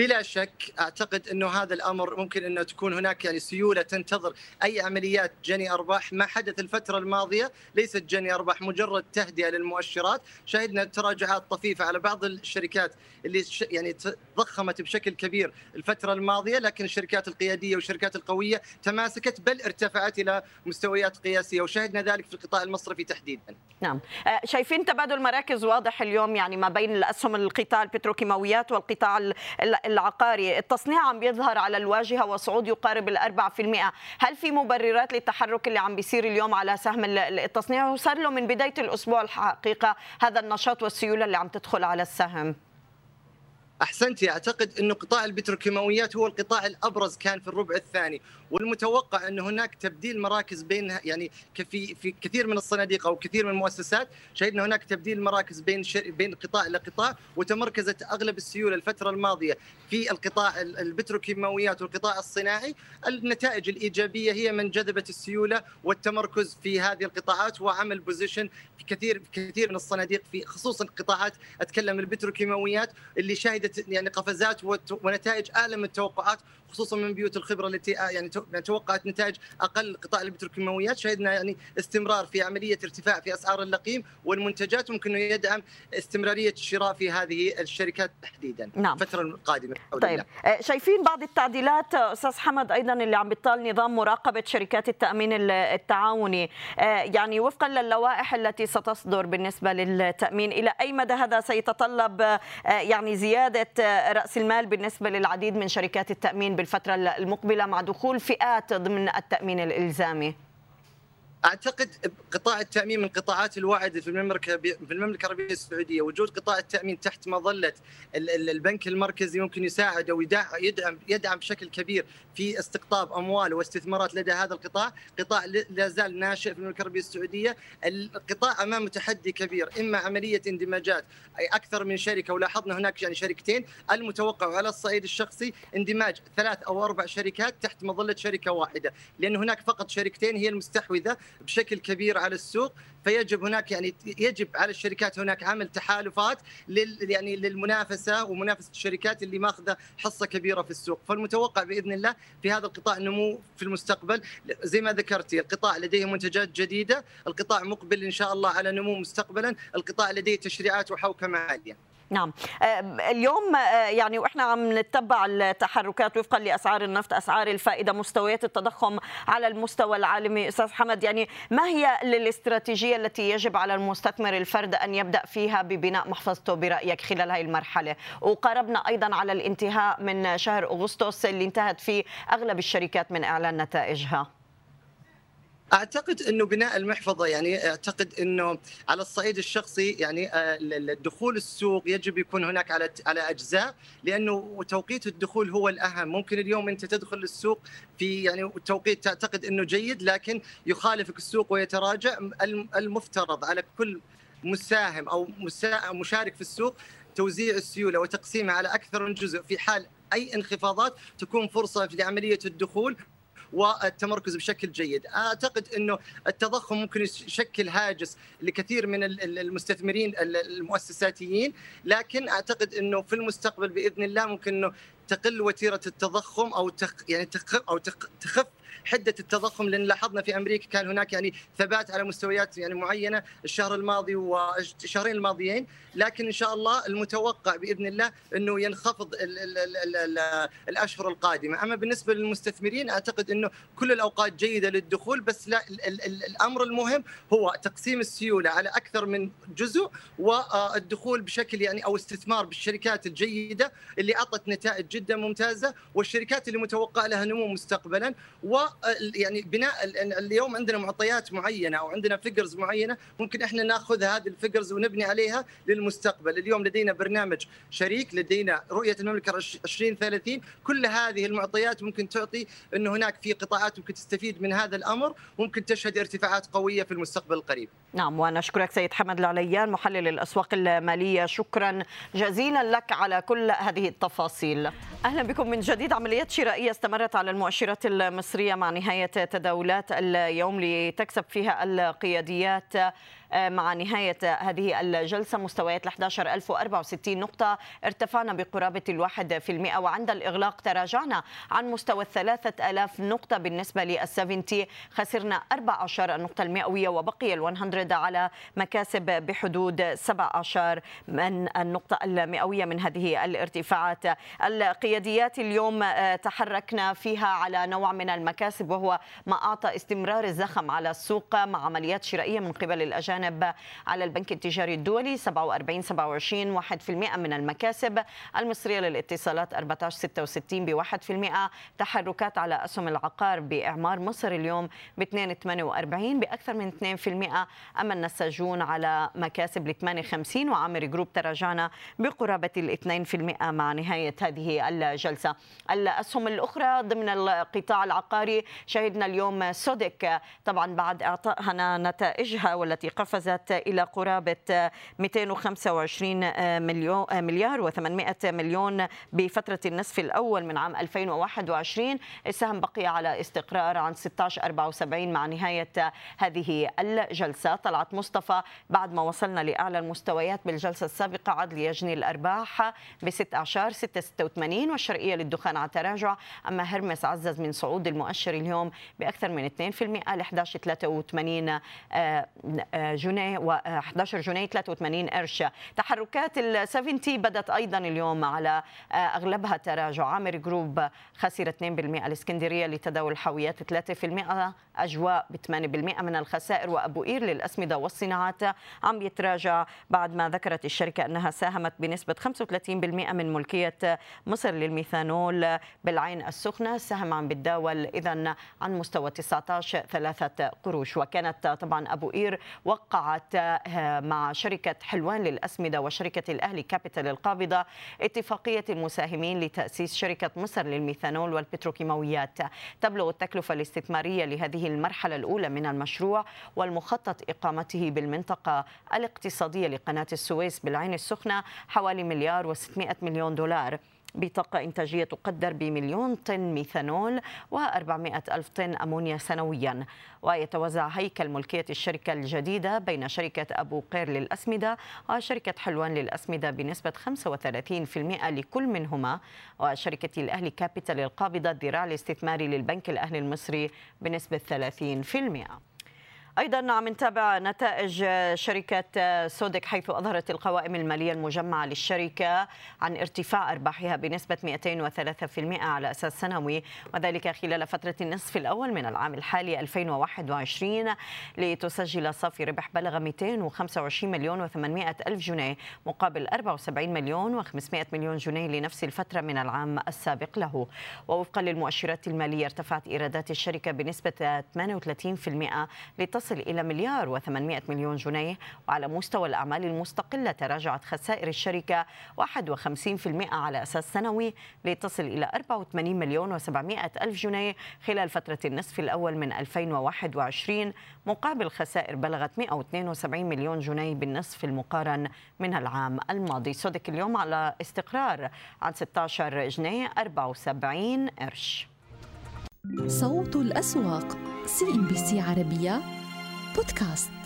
بلا شك أعتقد إنه هذا الأمر ممكن إنه تكون هناك يعني سيولة تنتظر أي عمليات جني أرباح. ما حدث الفترة الماضية ليست جني أرباح مجرد تهدئة للمؤشرات. شهدنا تراجعات طفيفة على بعض الشركات اللي يعني ضخمت بشكل كبير الفترة الماضية لكن الشركات القيادية والشركات القوية تماسكت بل ارتفعت إلى مستويات قياسية وشهدنا ذلك في القطاع المصرفي تحديدا. نعم. آه، شايفين تبادل مراكز واضح اليوم يعني ما بين الأسهم القطاع البتروكيماويات والقطاع العقاري. التصنيع عم بيظهر على الواجهة وصعود يقارب الأربعة في المئة. هل في مبررات للتحرك اللي عم بيصير اليوم على سهم التصنيع؟ وصار له من بداية الأسبوع الحقيقة هذا النشاط والسيولة اللي عم تدخل على السهم. أحسنتي أعتقد إنه قطاع البتروكيماويات هو القطاع الأبرز كان في الربع الثاني والمتوقع إن هناك تبديل مراكز بين يعني في في كثير من الصناديق أو كثير من المؤسسات شهدنا هناك تبديل مراكز بين بين قطاع إلى قطاع وتمركزت أغلب السيولة الفترة الماضية في القطاع البتروكيماويات والقطاع الصناعي. النتائج الإيجابية هي من جذبت السيولة والتمركز في هذه القطاعات وعمل بوزيشن في كثير كثير من الصناديق في خصوصا قطاعات أتكلم البتروكيماويات اللي شهدت يعني قفزات ونتائج اعلى من التوقعات خصوصا من بيوت الخبرة التي يعني يعني توقعت نتائج أقل قطاع البتروكيماويات شهدنا يعني استمرار في عملية ارتفاع في أسعار اللقيم والمنتجات ممكن أنه يدعم استمرارية الشراء في هذه الشركات تحديدا نعم. الفترة القادمة طيب الله. شايفين بعض التعديلات أستاذ حمد أيضا اللي عم بيطال نظام مراقبة شركات التأمين التعاوني يعني وفقا للوائح التي ستصدر بالنسبة للتأمين إلى أي مدى هذا سيتطلب يعني زيادة رأس المال بالنسبة للعديد من شركات التأمين بالفترة المقبلة مع دخول فئات ضمن التأمين الإلزامي. أعتقد قطاع التأمين من قطاعات الواعده في المملكة في المملكة العربية السعودية. وجود قطاع التأمين تحت مظلة البنك المركزي ممكن يساعد أو يدعم يدعم بشكل كبير في استقطاب أموال واستثمارات لدى هذا القطاع، قطاع لا زال ناشئ في المملكة العربية السعودية، القطاع أمام تحدي كبير إما عملية اندماجات أي أكثر من شركة ولاحظنا هناك يعني شركتين المتوقع على الصعيد الشخصي اندماج ثلاث أو أربع شركات تحت مظلة شركة واحدة، لأن هناك فقط شركتين هي المستحوذة بشكل كبير على السوق فيجب هناك يعني يجب على الشركات هناك عمل تحالفات لل يعني للمنافسة ومنافسة الشركات اللي ماخذة حصة كبيرة في السوق، فالمتوقع بإذن الله في هذا القطاع نمو في المستقبل زي ما ذكرتي القطاع لديه منتجات جديدة، القطاع مقبل إن شاء الله على نمو مستقبلا، القطاع لديه تشريعات وحوكمة عالية. نعم. اليوم يعني وإحنا عم نتبع التحركات وفقا لأسعار النفط أسعار الفائدة مستويات التضخم على المستوى العالمي. أستاذ حمد يعني ما هي الاستراتيجيه التي يجب على المستثمر الفرد أن يبدأ فيها ببناء محفظته برأيك خلال هذه المرحلة؟ وقاربنا أيضا على الانتهاء من شهر أغسطس اللي انتهت فيه أغلب الشركات من إعلان نتائجها. أعتقد إنه بناء المحفظة يعني أعتقد إنه على الصعيد الشخصي يعني الدخول السوق يجب يكون هناك على على أجزاء لأنه توقيت الدخول هو الأهم. ممكن اليوم أنت تدخل السوق في يعني توقيت تعتقد إنه جيد لكن يخالفك السوق ويتراجع. المفترض على كل مساهم أو مشارك في السوق توزيع السيولة وتقسيمها على أكثر من جزء في حال أي انخفاضات تكون فرصة لعملية الدخول. والتمركز بشكل جيد. أعتقد إنه التضخم ممكن يشكل هاجس لكثير من المستثمرين المؤسساتيين لكن أعتقد إنه في المستقبل بإذن الله ممكن إنه تقل وتيرة التضخم أو تخ يعني تخف أو تخف حدة التضخم لأن لاحظنا في أمريكا كان هناك يعني ثبات على مستويات يعني معينة الشهر الماضي والشهرين الماضيين. لكن إن شاء الله المتوقع بإذن الله إنه ينخفض ال ال ال ال الأشهر القادمة. أما بالنسبة للمستثمرين أعتقد إنه كل الأوقات جيدة للدخول بس لا ال ال الأمر المهم هو تقسيم السيولة على أكثر من جزء والدخول بشكل يعني أو استثمار بالشركات الجيدة اللي أعطت نتائج جدا ممتازة والشركات اللي متوقع لها نمو مستقبلا ويعني بناء اليوم عندنا معطيات معينة أو عندنا figures معينة ممكن إحنا ناخذ هذه ال figures ونبني عليها للمستقبل. اليوم لدينا برنامج شريك لدينا رؤية المملكة 2030 كل هذه المعطيات ممكن تعطي انه هناك في قطاعات ممكن تستفيد من هذا الأمر ممكن تشهد ارتفاعات قوية في المستقبل القريب. نعم ونشكرك سيد حمد العليان محلل الأسواق المالية. شكرا جزيلا لك على كل هذه التفاصيل. أهلا بكم من جديد. عمليات شرائية استمرت على المؤشرات المصرية مع نهاية تداولات اليوم لتكسب فيها القياديات مع نهاية هذه الجلسة مستويات ال 11064 نقطة. ارتفعنا بقرابة الواحد في المئة وعند الإغلاق تراجعنا عن مستوى الثلاثة ألاف نقطة بالنسبة للسفنتي خسرنا 14 النقطة المئوية وبقي ال100 على مكاسب بحدود 17 من النقطة المئوية من هذه الارتفاعات. القياديات اليوم تحركنا فيها على نوع من المكاسب وهو ما أعطى استمرار الزخم على السوق مع عمليات شرائية من قبل الأجانب. الأجانب على البنك التجاري الدولي 47 27 1% من المكاسب. المصرية للاتصالات 14 66 ب 1% تحركات على أسهم العقار بإعمار مصر اليوم ب 2 48 بأكثر من 2% أما النساجون على مكاسب ل 58 وعامر جروب تراجعنا بقرابة ال 2% مع نهاية هذه الجلسة. الأسهم الأخرى ضمن القطاع العقاري شهدنا اليوم سودك طبعا بعد إعطائها نتائجها والتي قفزت قفزت إلى قرابة 225 مليون مليار و800 مليون بفترة النصف الأول من عام 2021 السهم بقي على استقرار عن 16.74 مع نهاية هذه الجلسة. طلعت مصطفى بعد ما وصلنا لأعلى المستويات بالجلسة السابقة عاد ليجني الأرباح ب 6 أعشار 686 والشرقية للدخان على تراجع أما هرمس عزز من صعود المؤشر اليوم بأكثر من 2% ل 11.83 جنيه و11 جنيه 83 قرش. تحركات ال 70 بدت أيضا اليوم على أغلبها تراجع عامر جروب خسر 2% الإسكندرية لتداول الحاويات 3% أجواء ب 8% من الخسائر. وأبو قير للأسمدة والصناعات عم يتراجع بعد ما ذكرت الشركة أنها ساهمت بنسبة 35% من ملكية مصر للميثانول بالعين السخنة. السهم عم بتداول اذا عن مستوى 19 ثلاثة قروش. وكانت طبعا أبو قير وقعت مع شركة حلوان للأسمدة وشركة الأهلي كابيتال القابضة اتفاقية المساهمين لتأسيس شركة مصر للميثانول والبتروكيماويات. تبلغ التكلفة الاستثمارية لهذه المرحلة الأولى من المشروع والمخطط إقامته بالمنطقة الاقتصادية لقناة السويس بالعين السخنة حوالي مليار و600 مليون دولار. بطاقة إنتاجية تقدر بمليون طن ميثانول و400 ألف طن أمونيا سنويا. ويتوزع هيكل ملكية الشركة الجديدة بين شركة أبو قير للأسمدة وشركة حلوان للأسمدة بنسبة 35% لكل منهما وشركة الأهلي كابيتال القابضة الذراع الاستثماري للبنك الأهلي المصري بنسبة 30% أيضا عم نتابع نتائج شركة سودك حيث أظهرت القوائم المالية المجمعة للشركة عن ارتفاع أرباحها بنسبة 203% على أساس سنوي وذلك خلال فترة النصف الأول من العام الحالي 2021 لتسجل صافي ربح بلغ 225 مليون و800 ألف جنيه مقابل 74 مليون و500 مليون جنيه لنفس الفترة من العام السابق له. ووفقا للمؤشرات المالية ارتفعت إيرادات الشركة بنسبة 38% لتصل تصل إلى مليار و800 مليون جنيه وعلى مستوى الأعمال المستقلة تراجعت خسائر الشركة 51% على أساس سنوي لتصل إلى 84 مليون و700 ألف جنيه خلال فترة النصف الأول من 2021 مقابل خسائر بلغت 172 مليون جنيه بالنصف المقارن من العام الماضي. صدق اليوم على استقرار عن 16 جنيه 74 قرش. صوت الأسواق سي ان بي سي عربية بودكاست.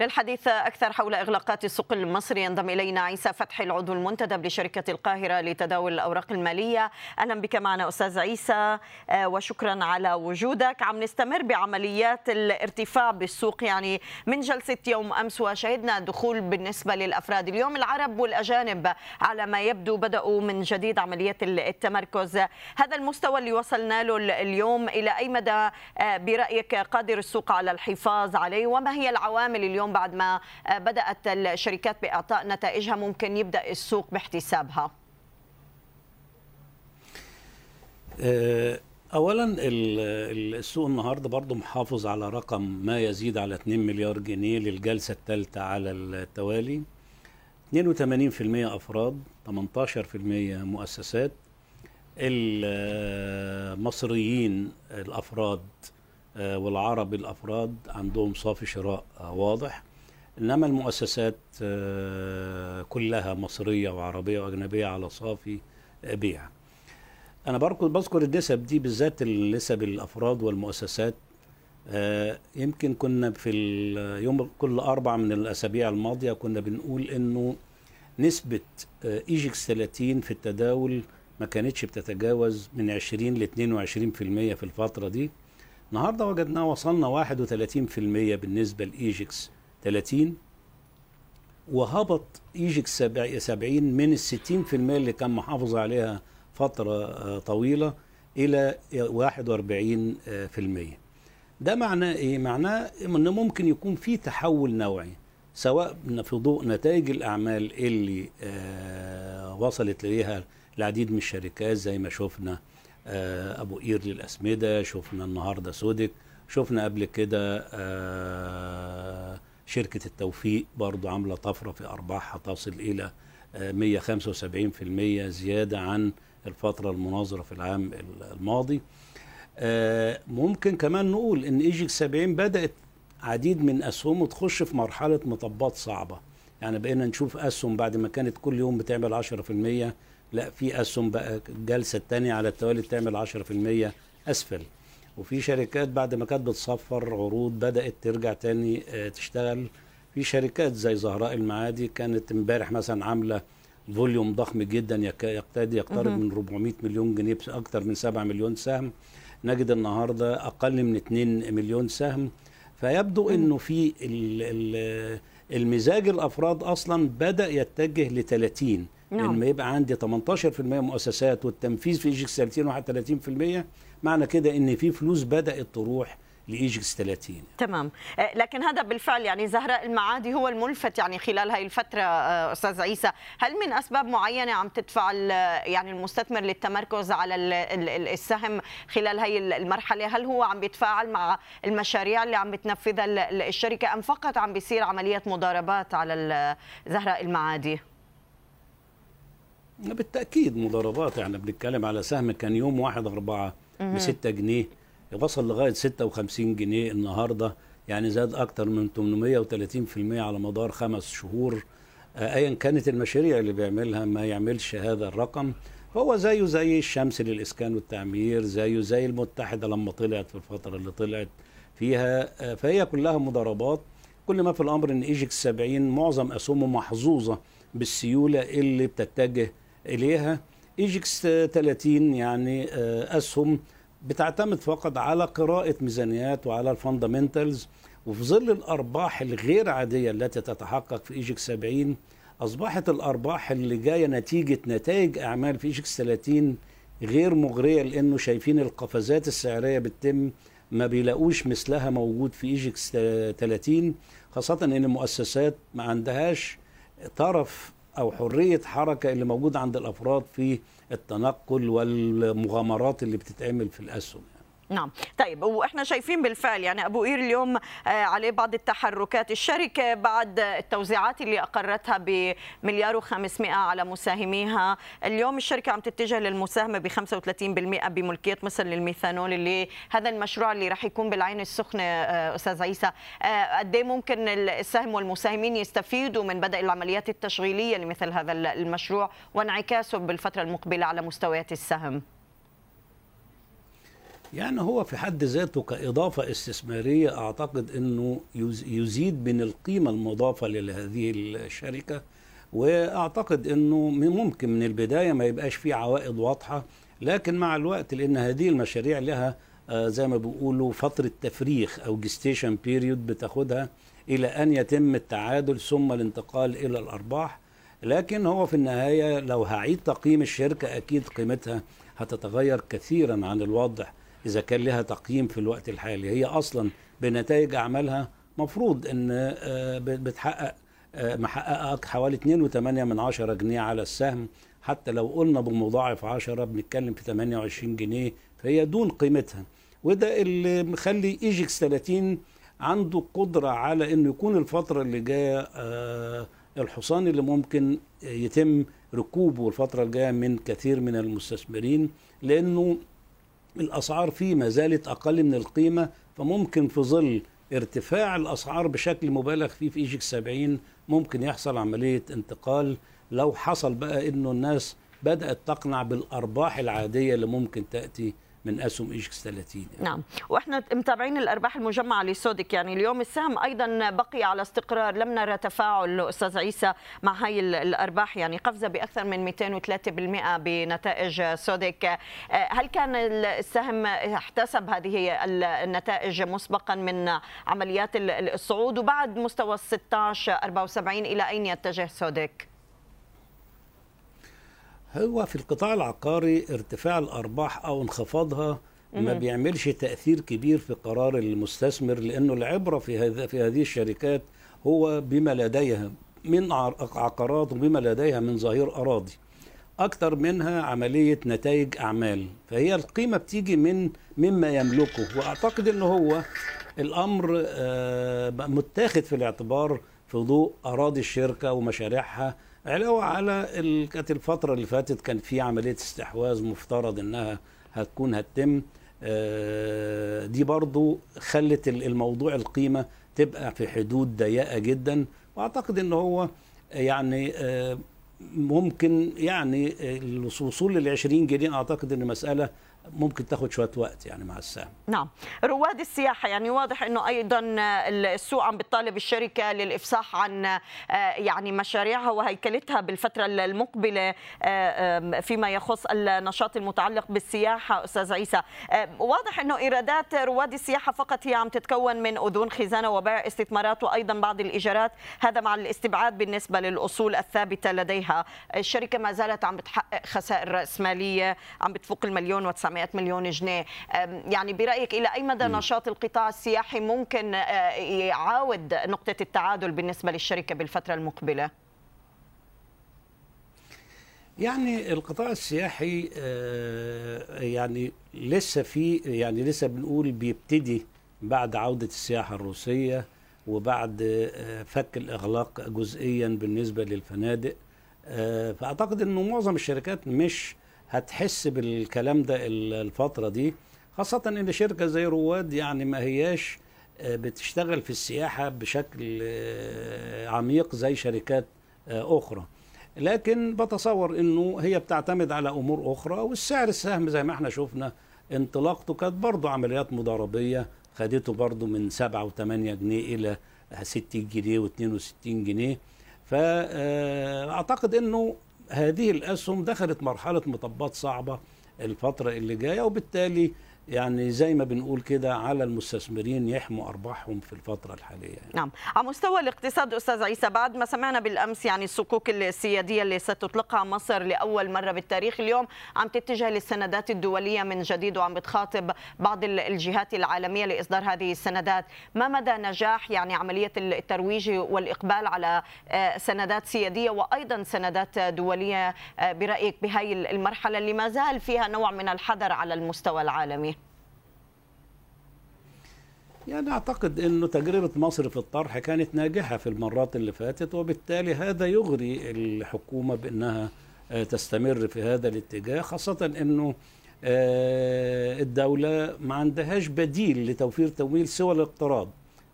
للحديث أكثر حول إغلاقات السوق المصري. ينضم إلينا عيسى فتحي العضو المنتدب لشركة القاهرة لتداول الأوراق المالية. أهلا بك معنا أستاذ عيسى آه، وشكرا على وجودك. عم نستمر بعمليات الارتفاع بالسوق يعني من جلسة يوم أمس وشهدنا دخول بالنسبة للأفراد. اليوم العرب والأجانب على ما يبدو بدأوا من جديد عمليات التمركز. هذا المستوى اللي وصلنا له اليوم إلى أي مدى آه، برأيك قادر السوق على الحفاظ عليه؟ وما هي العوامل اليوم بعد ما بدأت الشركات بإعطاء نتائجها ممكن يبدأ السوق باحتسابها. آه، اولا السوق النهارده برضه محافظ على رقم ما يزيد على 2 مليار جنيه للجلسة الثالثه على التوالي. 82% أفراد 18% مؤسسات. المصريين الأفراد آه، والعرب الأفراد عندهم صافي شراء آه، واضح. إنما المؤسسات آه، كلها مصرية وعربية وأجنبية على صافي بيع. أنا بذكر النسب دي بالذات نسب الأفراد والمؤسسات. يمكن كنا في اليوم كل أربع من الأسابيع الماضية كنا بنقول إنه نسبة EGX 30 في التداول ما كانتش بتتجاوز من 20 ل 22% في الفترة دي. النهارده وجدنا وصلنا 31% بالنسبة ل EGX 30 وهبط EGX 70 من ال 60% اللي كان محافظ عليها فترة آه، طويلة إلى 41% ده معناه إيه؟ معناه إنه ممكن يكون في تحول نوعي سواء في ضوء نتائج الأعمال اللي آه وصلت اليها العديد من الشركات زي ما شفنا أبو قير للأسمدة شفنا النهارده سودك شفنا قبل كده آه، شركة التوفيق برضو عاملة طفرة في أرباحها تصل إلى 175% آه، زيادة عن الفترة المناظرة في العام الماضي. ممكن كمان نقول إن إيجيك 70 بدأت عديد من أسهمه تخش في مرحلة مطبات صعبة. يعني بقينا نشوف أسهم بعد ما كانت كل يوم بتعمل 10% لا في أسهم بقى الجلسه الثانية على التوالي تعمل 10% أسفل. وفي شركات بعد ما كانت بتصفر عروض بدأت ترجع تاني آه، تشتغل. في شركات زي زهراء المعادي كانت امبارح مثلا عاملة فوليوم ضخم جدا يقتدي يقترب من 400 مليون جنيه أكثر من 7 مليون سهم. نجد النهارده أقل من 2 مليون سهم. فيبدو إنه في المزاج الأفراد أصلا بدأ يتجه ل 30 نعم. لما يبقى عندي 18% مؤسسات والتنفيذ في EGX 30 31% معنى كده إن في فلوس بدأت تروح ل EGX 30 تمام. آه، لكن هذا بالفعل يعني زهراء المعادي هو الملفت يعني خلال هاي الفترة آه، أستاذ عيسى. هل من أسباب معينة عم تدفع يعني المستثمر للتمركز على السهم خلال هاي المرحلة؟ هل هو عم بيتفاعل مع المشاريع اللي عم بتنفذها الشركة أم فقط عم بيصير عمليه مضاربات على زهراء المعادي؟ بالتأكيد مضاربات يعني بنتكلم على سهم كان يوم 1 4 ب 6 جنيه وصل لغاية 56 جنيه النهارده يعني زاد أكثر من 830% على مدار خمس شهور. آه، ايا كانت المشاريع اللي بيعملها ما يعملش هذا الرقم. هو زيه زي الشمس للإسكان والتعمير زيه زي المتحدة لما طلعت في الفترة اللي طلعت فيها. آه، فهي كلها مضاربات كل ما في الأمر إن EGX 70 معظم أسهمه محظوظة بالسيولة اللي بتتجه إليها. EGX 30 يعني آه، أسهم بتعتمد فقط على قراءة ميزانيات وعلى ال fundamentals وفي ظل الأرباح الغير عادية التي تتحقق في EGX 70 أصبحت الأرباح اللي جاية نتيجة نتائج أعمال في EGX 30 غير مغرية لأنه شايفين القفزات السعرية بتتم ما بيلاقوش مثلها موجود في EGX 30 خاصة أن المؤسسات ما عندهاش ترف أو حرية حركة اللي موجودة عند الأفراد في التنقل والمغامرات اللي بتتعمل في الأسهم. نعم. طيب وإحنا شايفين بالفعل يعني أبو قير اليوم آه، عليه بعض التحركات. الشركة بعد التوزيعات اللي أقرتها بمليار و500 على مساهميها. اليوم الشركة عم تتجه للمساهمة ب 35% بملكية مصر للميثانول اللي هذا المشروع اللي راح يكون بالعين السخنة آه، أستاذ عيسى. آه، قد إيه ممكن السهم والمساهمين يستفيدوا من بدء العمليات التشغيلية لمثل هذا المشروع وانعكاسه بالفترة المقبلة على مستويات السهم؟ يعني هو في حد ذاته كإضافة استثمارية أعتقد أنه يز- يزيد من القيمة المضافة لهذه الشركة وأعتقد أنه ممكن من البداية ما يبقاش فيه عوائد واضحة لكن مع الوقت لأن هذه المشاريع لها آه، زي ما بيقولوا فترة تفريخ أو gestation period بتاخدها إلى أن يتم التعادل ثم الانتقال إلى الأرباح. لكن هو في النهاية لو هعيد تقييم الشركة أكيد قيمتها هتتغير كثيرا عن الوضع إذا كان لها تقييم في الوقت الحالي. هي أصلا بنتائج أعمالها مفروض أن آه، بتحقق آه، محققة حوالي 2.8 من عشرة جنيه على السهم. حتى لو قلنا بمضاعف 10 بنتكلم في 28 جنيه فهي دون قيمتها. وده اللي مخلي ايجكس 30 عنده قدرة على إنه يكون الفترة اللي جاية آه، الحصان اللي ممكن يتم ركوبه الفترة الجاية من كثير من المستثمرين لأنه الأسعار فيه ما زالت أقل من القيمة فممكن في ظل ارتفاع الأسعار بشكل مبالغ فيه في EGX 70 ممكن يحصل عملية انتقال. لو حصل بقى إنه الناس بدأت تقنع بالأرباح العادية اللي ممكن تأتي من أسهم EGX 30 يعني. نعم. وإحنا متابعين الأرباح المجمعة لسوديك يعني اليوم السهم أيضا بقي على استقرار. لم نرى تفاعل أستاذ عيسى مع هاي ال- الأرباح. يعني قفزة بأكثر من 203% بنتائج سودك آه، هل كان ال- السهم احتسب هذه ال- النتائج مسبقا من عمليات ال- ال- الصعود؟ وبعد مستوى ال 16 74 إلى أين يتجه سودك؟ هو في القطاع العقاري ارتفاع الأرباح أو انخفاضها ما. بيعملش تأثير كبير في قرار المستثمر لأنه العبرة في هذا في هذه الشركات هو بما لديها من عقارات وبما لديها من ظهير أراضي. أكتر منها عملية نتائج أعمال. فهي القيمة بتيجي من مما يملكه. وأعتقد إن هو الأمر آه، متاخد في الاعتبار في ضوء أراضي الشركة ومشاريعها علاوة على كانت الفترة اللي فاتت كان في عملية استحواذ مفترض إنها هتكون هتتم آه، دي برضو خلت ال- الموضوع القيمة تبقى في حدود ضيقة جدا. وأعتقد إن هو يعني آه، ممكن يعني الوصول لل 20 جنيه أعتقد إن مسألة ممكن تاخد شوية وقت يعني مع السهم نعم. رواد السياحة يعني واضح أنه أيضا السوق عم بتطالب الشركة للإفصاح عن آه، يعني مشاريعها وهيكلتها بالفترة المقبلة آه، فيما يخص النشاط المتعلق بالسياحة. أستاذ عيسى واضح أنه إيرادات رواد السياحة فقط هي عم تتكون من أذون خزانة وبيع استثمارات وأيضا بعض الإيجارات. هذا مع الاستبعاد بالنسبة للأصول الثابتة لديها. الشركة ما زالت عم بتحقق خسائر رأسمالية عم بتفوق المليون و900 مليون جنيه. يعني برأيك إلى أي مدى نشاط القطاع السياحي ممكن آه، يعاود نقطة التعادل بالنسبة للشركة بالفترة المقبلة؟ يعني القطاع السياحي آه، يعني لسه في يعني لسه بنقول بيبتدي بعد عودة السياحة الروسية وبعد آه، فك الإغلاق جزئيا بالنسبة للفنادق. فأعتقد أنه معظم الشركات مش هتحس بالكلام ده ال- الفترة دي خاصة أن شركة زي رواد يعني ما هياش آه، بتشتغل في السياحة بشكل آه، عميق زي شركات آه، أخرى. لكن بتصور إنه هي بتعتمد على أمور أخرى والسعر السهم زي ما إحنا شفنا انطلاقته كانت برضه عمليات مضاربية خدته برضه من 7 و8 جنيه إلى 60 جنيه و62 جنيه. فاعتقد إنه هذه الأسهم دخلت مرحلة مطبات صعبة الفترة اللي جاية وبالتالي يعني زي ما بنقول كده على المستثمرين يحموا أرباحهم في الفترة الحالية. يعني. نعم. على مستوى الاقتصاد أستاذ عيسى بعد ما سمعنا بالأمس يعني الصكوك السيادية اللي ستطلقها مصر لأول مرة بالتاريخ اليوم عم تتجه للسندات الدولية من جديد وعم بتخاطب بعض ال- الجهات العالمية لإصدار هذه السندات. ما مدى نجاح يعني عملية الترويج والإقبال على آه، سندات سيادية وأيضا سندات دولية آه، برأيك بهاي المرحلة اللي ما زال فيها نوع من الحذر على المستوى العالمي؟ يعني أعتقد إنه تجربه مصر في الطرح كانت ناجحة في المرات اللي فاتت وبالتالي هذا يغري الحكومة بأنها آه، تستمر في هذا الاتجاه خاصة إنه آه، الدولة ما عندهاش بديل لتوفير تمويل سوى الاقتراض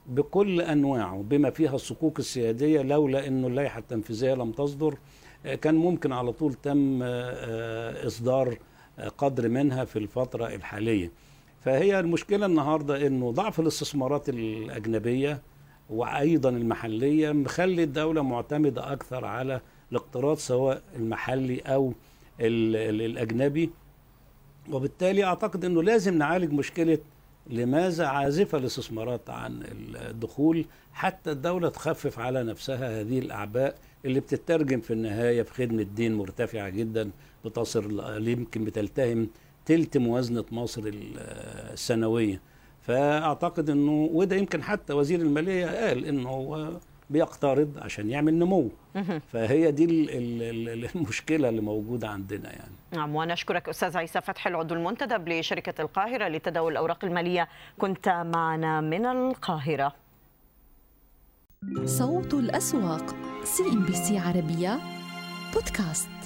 بكل أنواعه بما فيها الصكوك السيادية لولا إنه اللائحة التنفيذية لم تصدر آه، كان ممكن على طول تم آه، قدر منها في الفترة الحالية. فهي المشكلة النهارده إنه ضعف الاستثمارات الأجنبية وأيضا المحلية مخلي الدولة معتمدة أكثر على الاقتراض سواء المحلي أو ال ال الأجنبي. وبالتالي أعتقد إنه لازم نعالج مشكلة لماذا عازفة الاستثمارات عن الدخول حتى الدولة تخفف على نفسها هذه الأعباء اللي بتترجم في النهاية في خدمة دين مرتفعة جدا بتصل يمكن بتلتهم تلت موازنة مصر السنوية. فأعتقد إنه وده يمكن حتى وزير المالية قال إنه هو بيقترض عشان يعمل نمو. فهي دي ال ال المشكلة اللي موجودة عندنا يعني. نعم ونشكرك أستاذ عيسى فتحي العضو المنتدب لشركة القاهرة لتداول الأوراق المالية. كنت معنا من القاهرة. صوت الأسواق سي إم بي سي عربية بودكاست.